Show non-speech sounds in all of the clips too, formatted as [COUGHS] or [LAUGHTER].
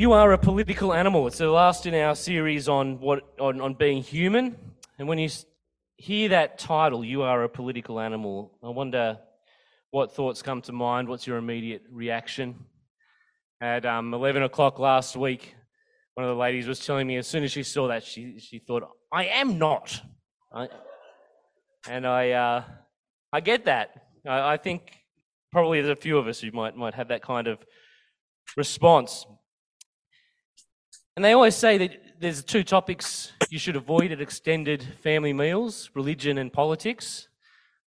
You are a political animal. It's the last in our series on what on, on being human. And when you hear that title, you are a political animal, I wonder what thoughts come to mind. What's your immediate reaction? At um, 11 o'clock last week, one of the ladies was telling me as soon as she saw that, she, she thought, I am not. I, and I, uh, I get that. I, I think probably there's a few of us who might, might have that kind of response. And they always say that there's two topics you should avoid at extended family meals religion and politics.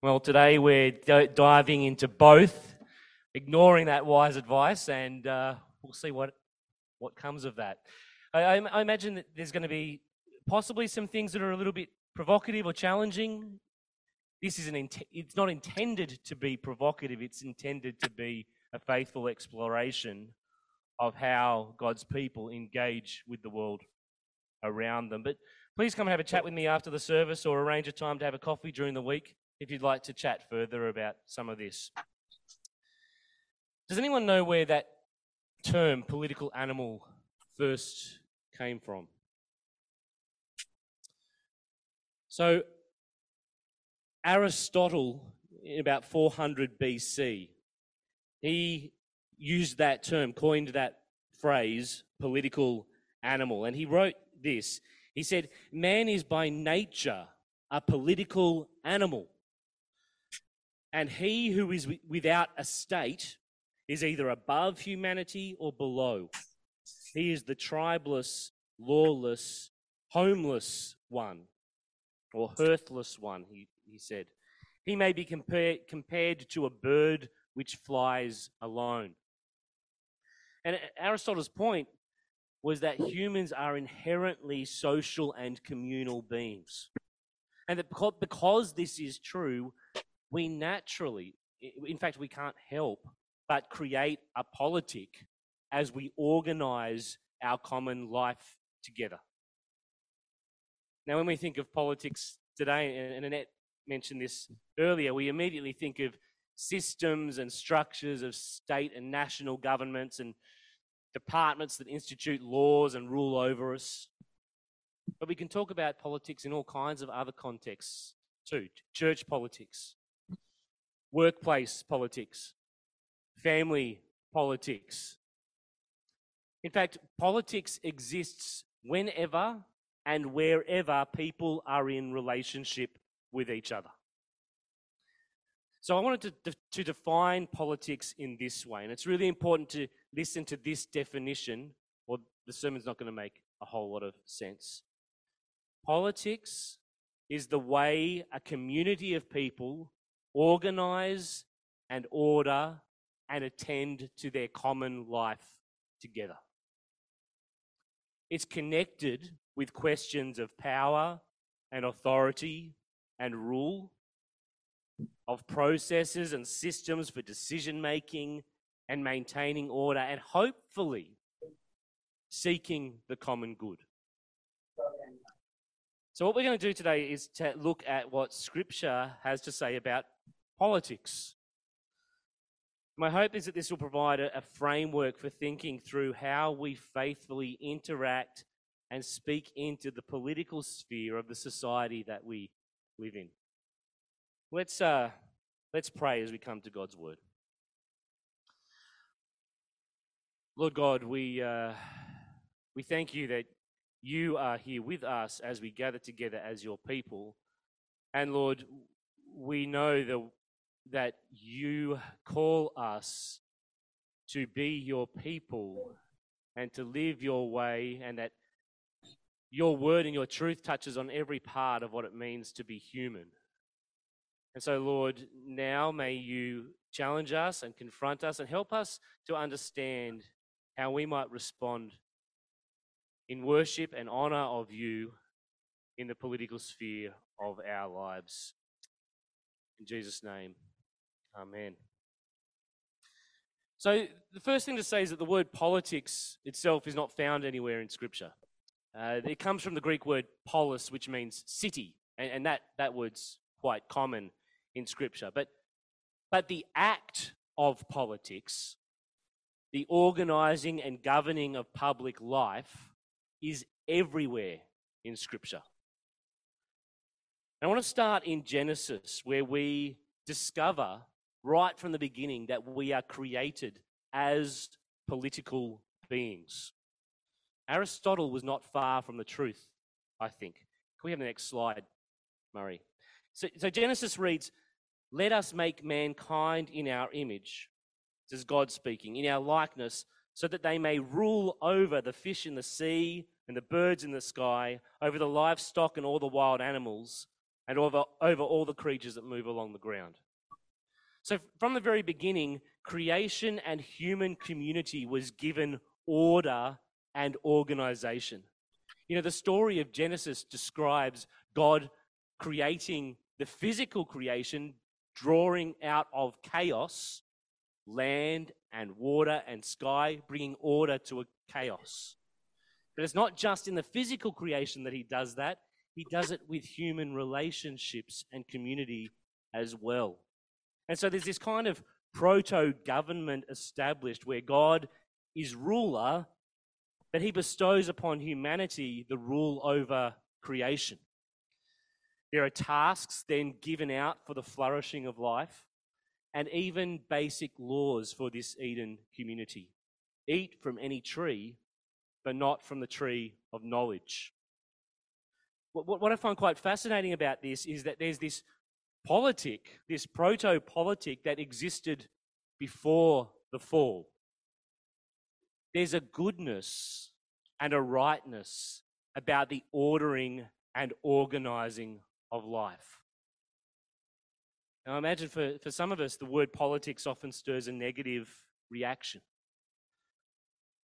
Well, today we're diving into both, ignoring that wise advice, and uh, we'll see what, what comes of that. I, I, imagine that there's going to be possibly some things that are a little bit provocative or challenging this is an it's not intended to be provocative it's intended to be a faithful exploration of how god's people engage with the world around them. But please come and have a chat with me after the service or arrange a time to have a coffee during the week if you'd like to chat further about some of this. Does anyone know where that term political animal first came from? So Aristotle, in about 400 BC, he used that term, coined that phrase, political animal. And he wrote this He said, Man is by nature a political animal. And he who is without a state is either above humanity or below. He is the tribeless, lawless, homeless one, or hearthless one, he he said. He may be compare, compared to a bird which flies alone. And Aristotle's point was that humans are inherently social and communal beings. And that because this is true, we naturally, in fact, we can't help but create a politic as we organize our common life together. Now, when we think of politics today, and Annette mentioned this earlier, we immediately think of systems and structures of state and national governments and departments that institute laws and rule over us. But we can talk about politics in all kinds of other contexts too church politics, workplace politics, family politics. In fact, politics exists whenever and wherever people are in relationship with each other. So I wanted to, to define politics in this way, and it's really important to listen to this definition, or the sermon's not going to make a whole lot of sense. Politics is the way a community of people organize and order and attend to their common life together. It's connected with questions of power and authority and rule, of processes and systems for decision making and maintaining order, and hopefully seeking the common good. So, what we're going to do today is to look at what Scripture has to say about politics. My hope is that this will provide a, framework for thinking through how we faithfully interact and speak into the political sphere of the society that we live in. Let's, uh, let's pray as we come to God's word. Lord God, we, uh, we thank you that you are here with us as we gather together as your people. And Lord, we know the, that you call us to be your people and to live your way, and that your word and your truth touches on every part of what it means to be human. And so, Lord, now may you challenge us and confront us and help us to understand how we might respond in worship and honor of you in the political sphere of our lives. In Jesus' name, amen. So, the first thing to say is that the word politics itself is not found anywhere in Scripture. Uh, it comes from the Greek word polis, which means city, and, and that, that word's quite common in Scripture. But, but the act of politics, the organizing and governing of public life, is everywhere in Scripture. And I want to start in Genesis, where we discover right from the beginning that we are created as political beings. Aristotle was not far from the truth, I think. Can we have the next slide, Murray? So, so Genesis reads, Let us make mankind in our image. This is God speaking, in our likeness, so that they may rule over the fish in the sea and the birds in the sky, over the livestock and all the wild animals, and over, over all the creatures that move along the ground. So, from the very beginning, creation and human community was given order and organization. You know, the story of Genesis describes God creating the physical creation, drawing out of chaos land and water and sky, bringing order to a chaos. But it's not just in the physical creation that he does that, he does it with human relationships and community as well. And so there's this kind of proto government established where God is ruler, but he bestows upon humanity the rule over creation. There are tasks then given out for the flourishing of life and even basic laws for this Eden community. Eat from any tree, but not from the tree of knowledge. What, I find quite fascinating about this is that there's this politic, this proto politic that existed before the fall. There's a goodness and a rightness about the ordering and organizing of life. Now, I imagine for, for some of us, the word politics often stirs a negative reaction.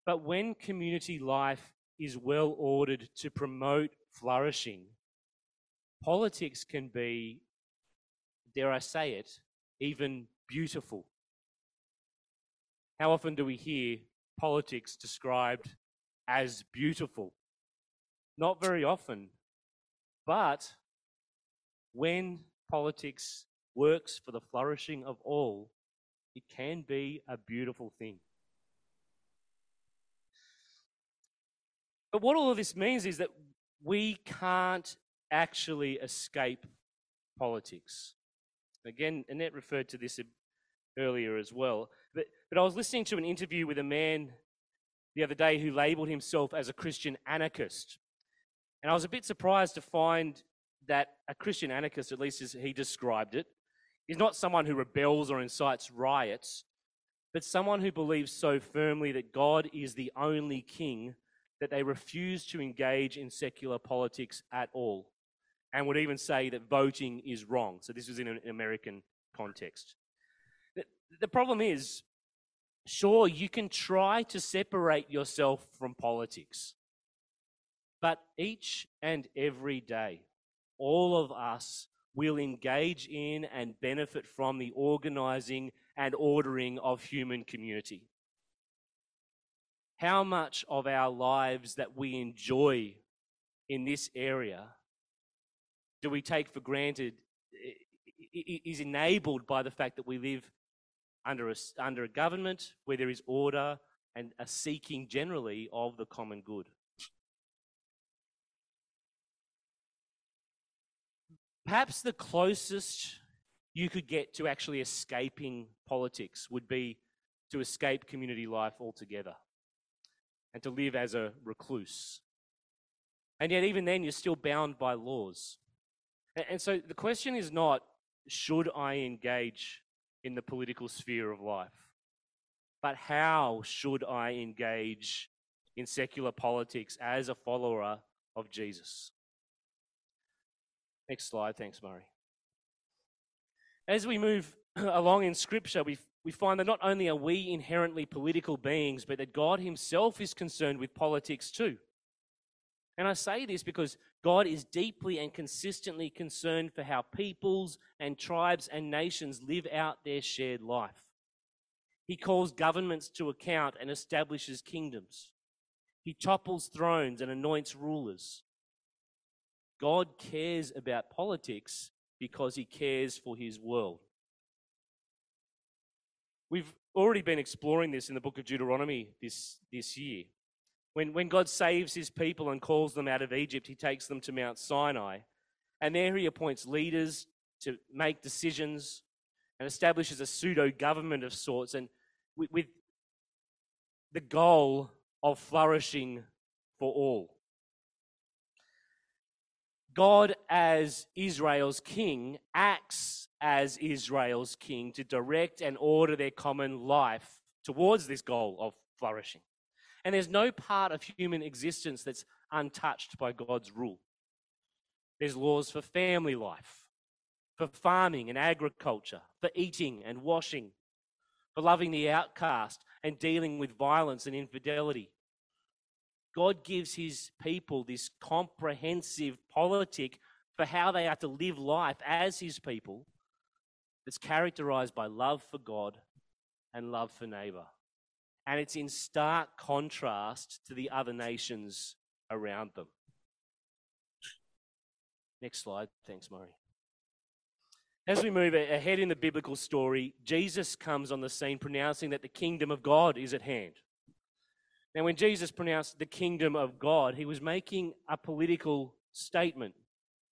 But when community life is well ordered to promote flourishing, politics can be, dare I say it, even beautiful. How often do we hear politics described as beautiful? Not very often. But when politics works for the flourishing of all, it can be a beautiful thing. But what all of this means is that we can't actually escape politics. Again, Annette referred to this earlier as well. But, but I was listening to an interview with a man the other day who labeled himself as a Christian anarchist. And I was a bit surprised to find that a Christian anarchist, at least as he described it, is not someone who rebels or incites riots, but someone who believes so firmly that God is the only king that they refuse to engage in secular politics at all and would even say that voting is wrong. So, this was in an American context. The, problem is, sure, you can try to separate yourself from politics, but each and every day, all of us will engage in and benefit from the organizing and ordering of human community. How much of our lives that we enjoy in this area do we take for granted eh, is enabled by the fact that we live under a, under a government where there is order and a seeking generally of the common good. Perhaps the closest you could get to actually escaping politics would be to escape community life altogether and to live as a recluse. And yet, even then, you're still bound by laws. And so the question is not, should I engage in the political sphere of life? But how should I engage in secular politics as a follower of Jesus? Next slide. Thanks, Murray. As we move [CLEARS THROAT] along in Scripture, we, we find that not only are we inherently political beings, but that God Himself is concerned with politics too. And I say this because God is deeply and consistently concerned for how peoples and tribes and nations live out their shared life. He calls governments to account and establishes kingdoms. He topples thrones and anoints rulers. God cares about politics because he cares for his world. We've already been exploring this in the book of Deuteronomy this, this year. When, when God saves his people and calls them out of Egypt, he takes them to Mount Sinai. And there he appoints leaders to make decisions and establishes a pseudo government of sorts, and with, with the goal of flourishing for all. God, as Israel's king, acts as Israel's king to direct and order their common life towards this goal of flourishing. And there's no part of human existence that's untouched by God's rule. There's laws for family life, for farming and agriculture, for eating and washing, for loving the outcast and dealing with violence and infidelity. God gives his people this comprehensive politic for how they are to live life as his people that's characterized by love for God and love for neighbor and it's in stark contrast to the other nations around them. Next slide. Thanks, Murray. As we move ahead in the biblical story, Jesus comes on the scene pronouncing that the kingdom of God is at hand. Now, when Jesus pronounced the kingdom of God, he was making a political statement.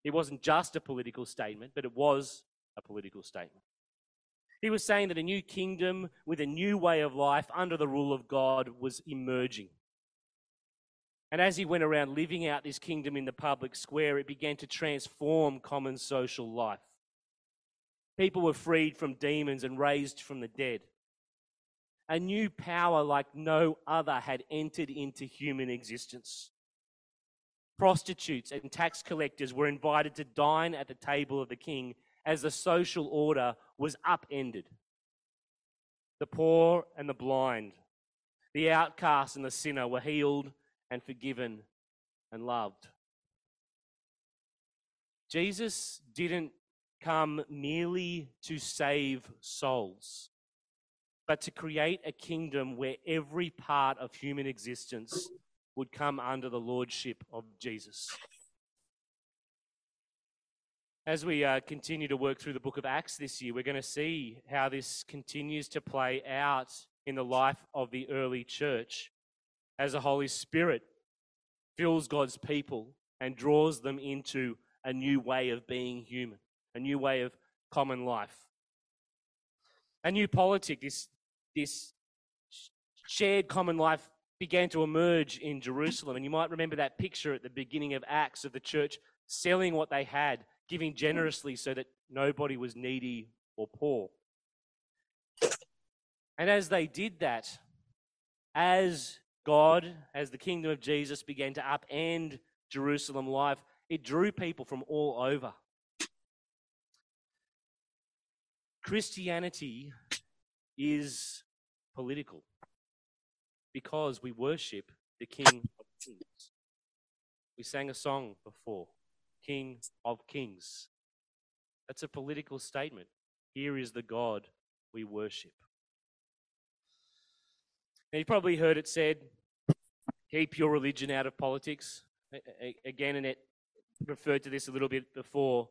It wasn't just a political statement, but it was a political statement. He was saying that a new kingdom with a new way of life under the rule of God was emerging. And as he went around living out this kingdom in the public square, it began to transform common social life. People were freed from demons and raised from the dead. A new power like no other had entered into human existence. Prostitutes and tax collectors were invited to dine at the table of the king as the social order was upended. The poor and the blind, the outcast and the sinner were healed and forgiven and loved. Jesus didn't come merely to save souls, but to create a kingdom where every part of human existence would come under the lordship of Jesus. As we uh, continue to work through the book of Acts this year, we're going to see how this continues to play out in the life of the early church as the Holy Spirit fills God's people and draws them into a new way of being human, a new way of common life. A new politic, this, this shared common life began to emerge in Jerusalem. And you might remember that picture at the beginning of Acts of the church selling what they had giving generously so that nobody was needy or poor. And as they did that, as God, as the kingdom of Jesus began to upend Jerusalem life, it drew people from all over. Christianity is political because we worship the King of Kings. We sang a song before. King of Kings. That's a political statement. Here is the God we worship. Now, you've probably heard it said, keep your religion out of politics. Again, and Annette referred to this a little bit before.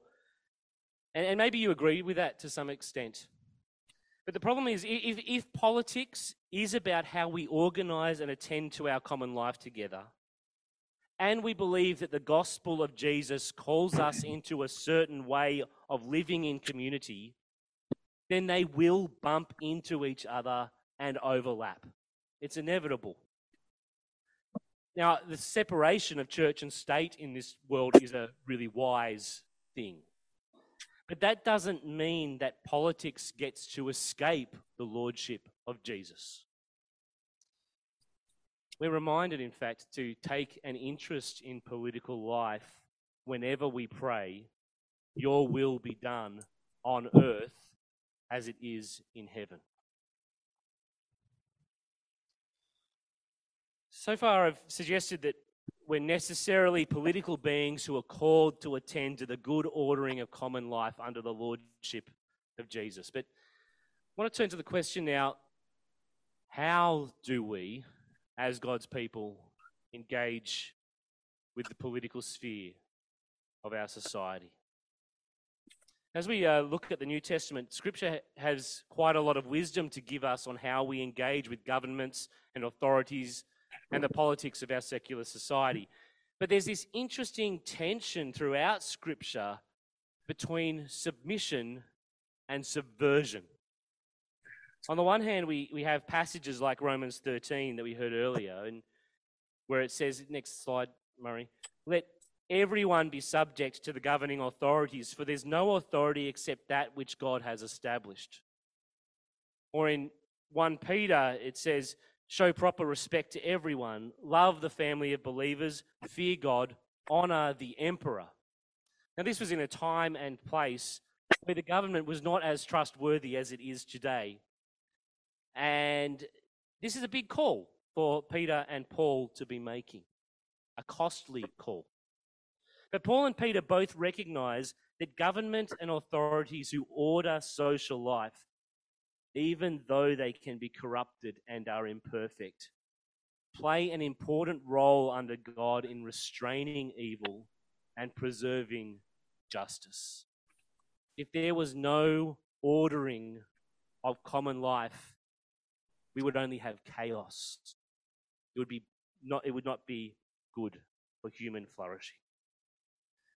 And, maybe you agree with that to some extent. But the problem is, if, if politics is about how we organize and attend to our common life together, and we believe that the gospel of Jesus calls us [COUGHS] into a certain way of living in community, then they will bump into each other and overlap. It's inevitable. Now, the separation of church and state in this world is a really wise thing. But that doesn't mean that politics gets to escape the lordship of Jesus. We're reminded, in fact, to take an interest in political life whenever we pray, Your will be done on earth as it is in heaven. So far, I've suggested that we're necessarily political beings who are called to attend to the good ordering of common life under the lordship of Jesus. But I want to turn to the question now how do we, as God's people, engage with the political sphere of our society? As we uh, look at the New Testament, Scripture has quite a lot of wisdom to give us on how we engage with governments and authorities and the politics of our secular society. But there's this interesting tension throughout Scripture between submission and subversion. On the one hand, we, we have passages like Romans 13 that we heard earlier, and where it says, next slide, Murray, let everyone be subject to the governing authorities, for there's no authority except that which God has established. Or in 1 Peter, it says, show proper respect to everyone, love the family of believers, fear God, honor the emperor. Now, this was in a time and place where the government was not as trustworthy as it is today. And this is a big call for Peter and Paul to be making, a costly call. But Paul and Peter both recognize that government and authorities who order social life even though they can be corrupted and are imperfect, play an important role under God in restraining evil and preserving justice. If there was no ordering of common life, we would only have chaos. It would be not it would not be good for human flourishing.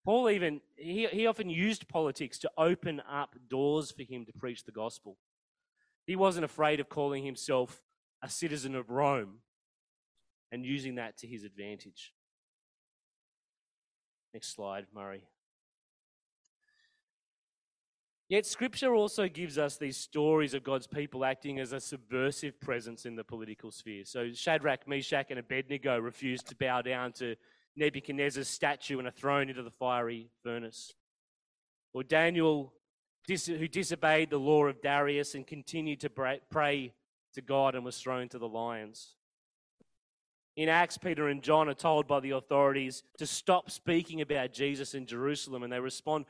Paul even he, he often used politics to open up doors for him to preach the gospel. He wasn't afraid of calling himself a citizen of Rome and using that to his advantage. Next slide, Murray. Yet, Scripture also gives us these stories of God's people acting as a subversive presence in the political sphere. So, Shadrach, Meshach, and Abednego refused to bow down to Nebuchadnezzar's statue and are thrown into the fiery furnace. Or Daniel who disobeyed the law of Darius and continued to pray to God and was thrown to the lions. In Acts, Peter and John are told by the authorities to stop speaking about Jesus in Jerusalem, and they respond,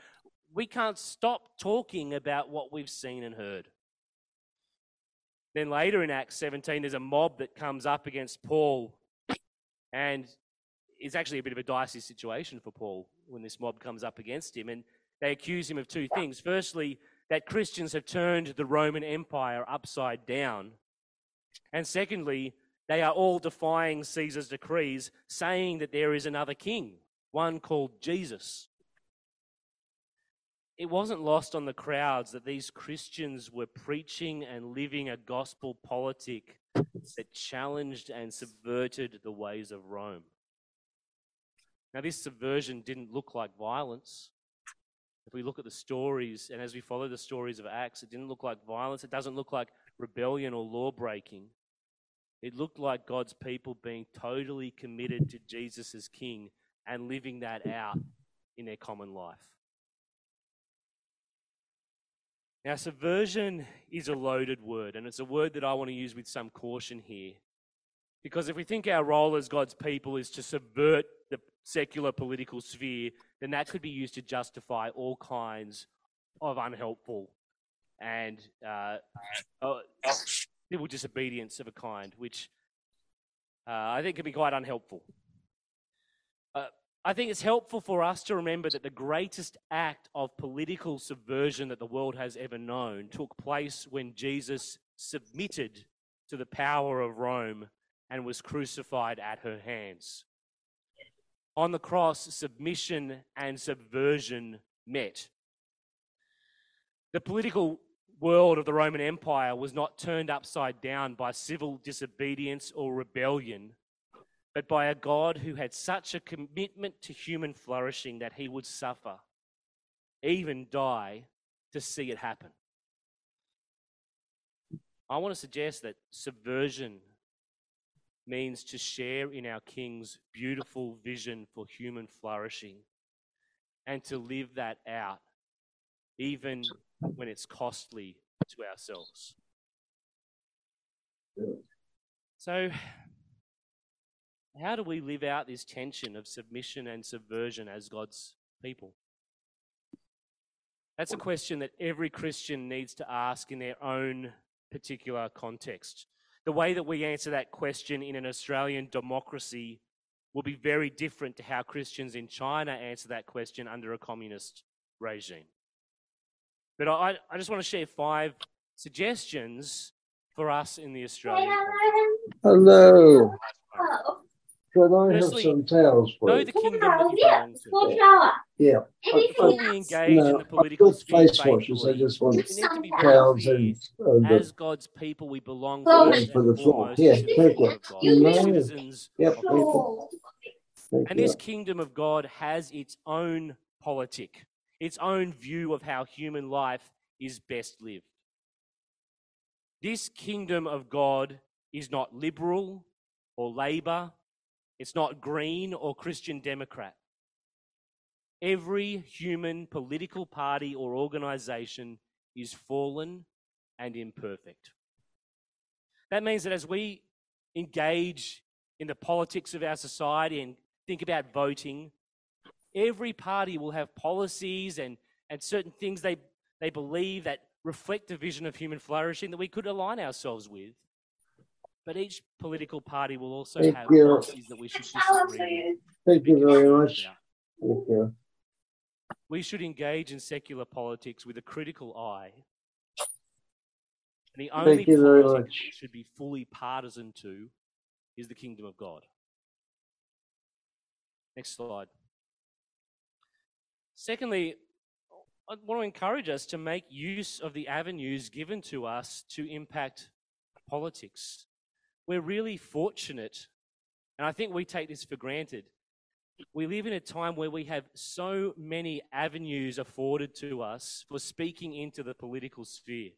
We can't stop talking about what we've seen and heard. Then later in Acts 17, there's a mob that comes up against Paul, and it's actually a bit of a dicey situation for Paul when this mob comes up against him. And they accuse him of two things. Firstly, that Christians have turned the Roman Empire upside down. And secondly, they are all defying Caesar's decrees, saying that there is another king, one called Jesus. It wasn't lost on the crowds that these Christians were preaching and living a gospel politic that challenged and subverted the ways of Rome. Now, this subversion didn't look like violence. If we look at the stories and as we follow the stories of Acts, it didn't look like violence, it doesn't look like rebellion or law breaking. It looked like God's people being totally committed to Jesus as King and living that out in their common life. Now, subversion is a loaded word, and it's a word that I want to use with some caution here. Because if we think our role as God's people is to subvert the secular political sphere, then that could be used to justify all kinds of unhelpful and uh, uh, civil disobedience of a kind, which uh, I think can be quite unhelpful. Uh, I think it's helpful for us to remember that the greatest act of political subversion that the world has ever known took place when Jesus submitted to the power of Rome and was crucified at her hands. On the cross, submission and subversion met. The political world of the Roman Empire was not turned upside down by civil disobedience or rebellion, but by a God who had such a commitment to human flourishing that he would suffer, even die, to see it happen. I want to suggest that subversion means to share in our King's beautiful vision for human flourishing and to live that out, even when it's costly to ourselves. So, how do we live out this tension of submission and subversion as God's people? That's a question that every Christian needs to ask in their own particular context. The way that we answer that question in an Australian democracy will be very different to how Christians in China answer that question under a communist regime. But I, I just want to share five suggestions for us in the Australian. Hello. Could I have Firstly, some towels, Know please? the kingdom that you belong to. Yeah. Before we engage in No, the I've political got sphere face washes. I just want we need to be very towels clear. and, and the- As God's people, we belong Floor. first For the floor. Yeah, thank kingdom you. of God. No. Citizens Yep, of thank you. And this kingdom of God has its own politic, its own view of how human life is best lived. This kingdom of God is not liberal or Labour, it's not Green or Christian Democrat. Every human political party or organisation is fallen and imperfect. That means that as we engage in the politics of our society and think about voting, every party will have policies and, and certain things they, they believe that reflect a vision of human flourishing that we could align ourselves with. But each political party will also Thank have you. policies that we should disagree. Thank you very much. Thank you. We should engage in secular politics with a critical eye. And the only Thank you very politic much. we should be fully partisan to is the kingdom of God. Next slide. Secondly, I want to encourage us to make use of the avenues given to us to impact politics. We're really fortunate, and I think we take this for granted. We live in a time where we have so many avenues afforded to us for speaking into the political sphere.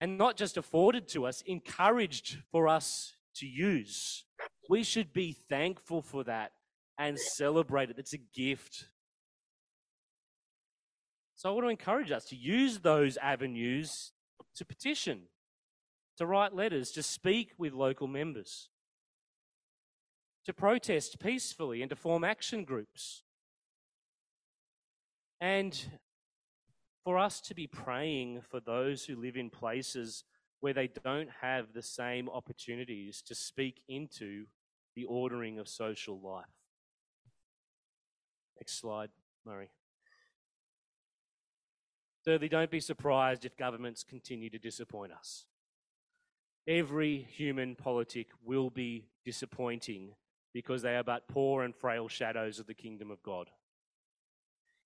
And not just afforded to us, encouraged for us to use. We should be thankful for that and celebrate it. It's a gift. So I want to encourage us to use those avenues to petition, to write letters, to speak with local members, to protest peacefully, and to form action groups. And for us to be praying for those who live in places where they don't have the same opportunities to speak into the ordering of social life. Next slide, Murray. Thirdly, don't be surprised if governments continue to disappoint us. Every human politic will be disappointing because they are but poor and frail shadows of the kingdom of God.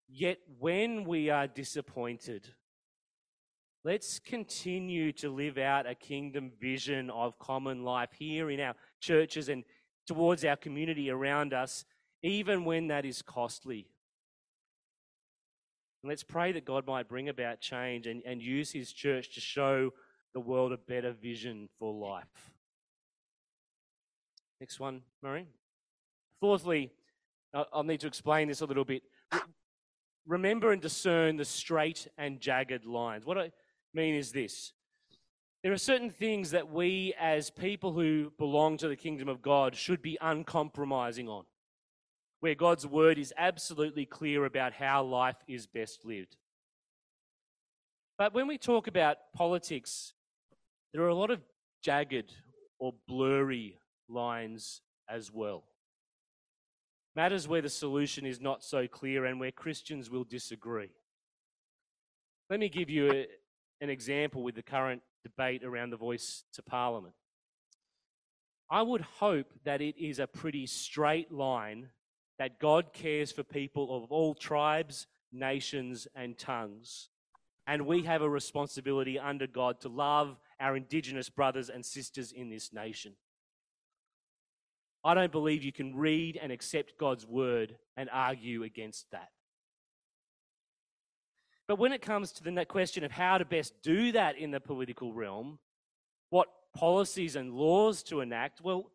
Yet when we are disappointed, let's continue to live out a kingdom vision of common life here in our churches and towards our community around us, even when that is costly. And let's pray that God might bring about change and, and use his church to show the world a better vision for life. Next one, Murray. Fourthly, I'll need to explain this a little bit. Remember and discern the straight and jagged lines. What I mean is this there are certain things that we, as people who belong to the kingdom of God, should be uncompromising on, where God's word is absolutely clear about how life is best lived. But when we talk about politics, there are a lot of jagged or blurry lines as well. Matters where the solution is not so clear and where Christians will disagree. Let me give you a, an example with the current debate around the voice to Parliament. I would hope that it is a pretty straight line that God cares for people of all tribes, nations, and tongues. And we have a responsibility under God to love our Indigenous brothers and sisters in this nation. I don't believe you can read and accept God's word and argue against that. But when it comes to the question of how to best do that in the political realm, what policies and laws to enact, well,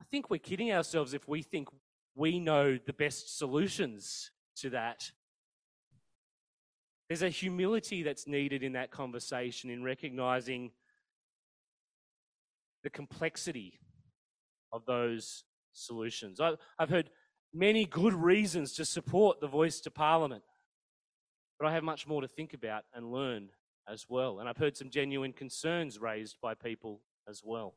I think we're kidding ourselves if we think we know the best solutions to that. There's a humility that's needed in that conversation in recognizing the complexity of those solutions. I, I've heard many good reasons to support the voice to Parliament, but I have much more to think about and learn as well. And I've heard some genuine concerns raised by people as well.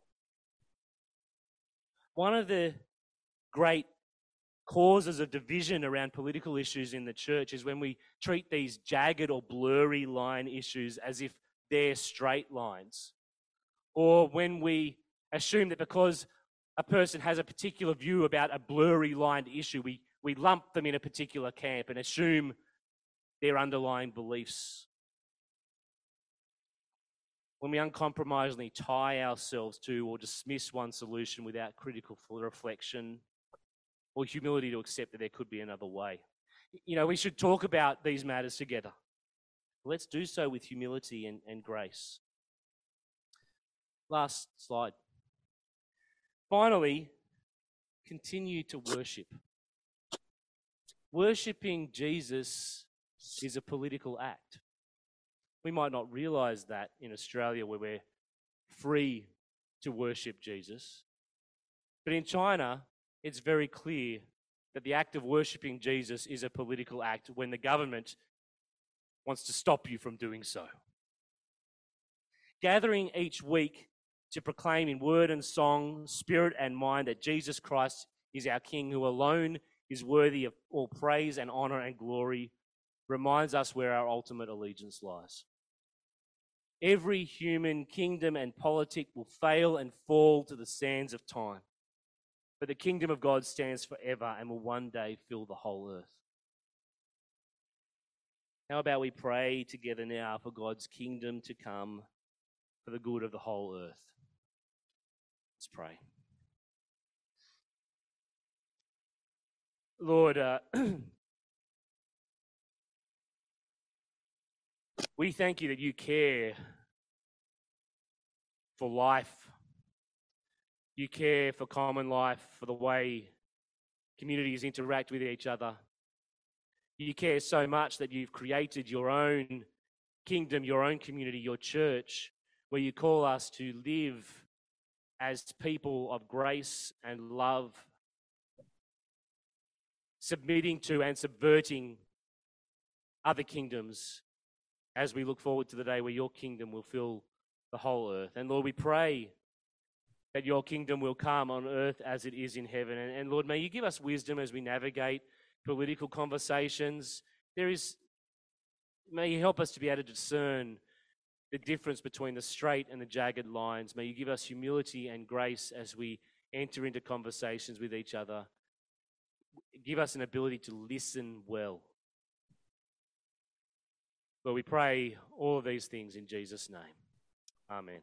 One of the great causes of division around political issues in the church is when we treat these jagged or blurry line issues as if they're straight lines. Or when we assume that because a person has a particular view about a blurry lined issue, we, we lump them in a particular camp and assume their underlying beliefs. When we uncompromisingly tie ourselves to or dismiss one solution without critical reflection or humility to accept that there could be another way. You know, we should talk about these matters together. Let's do so with humility and, and grace. Last slide. Finally, continue to worship. Worshipping Jesus is a political act. We might not realize that in Australia where we're free to worship Jesus. But in China, it's very clear that the act of worshipping Jesus is a political act when the government wants to stop you from doing so. Gathering each week to proclaim in word and song, spirit and mind that Jesus Christ is our King, who alone is worthy of all praise and honor and glory, reminds us where our ultimate allegiance lies. Every human kingdom and politic will fail and fall to the sands of time. But the kingdom of God stands forever and will one day fill the whole earth. How about we pray together now for God's kingdom to come for the good of the whole earth? Let's pray. Lord, uh, [CLEARS THROAT] we thank you that you care for life. You care for common life, for the way communities interact with each other. You care so much that you've created your own kingdom, your own community, your church, where you call us to live as people of grace and love, submitting to and subverting other kingdoms as we look forward to the day where your kingdom will fill the whole earth. And Lord, we pray that your kingdom will come on earth as it is in heaven. And, and, Lord, may you give us wisdom as we navigate political conversations. There is, may you help us to be able to discern the difference between the straight and the jagged lines. May you give us humility and grace as we enter into conversations with each other. Give us an ability to listen well. Lord, we pray all of these things in Jesus' name. Amen.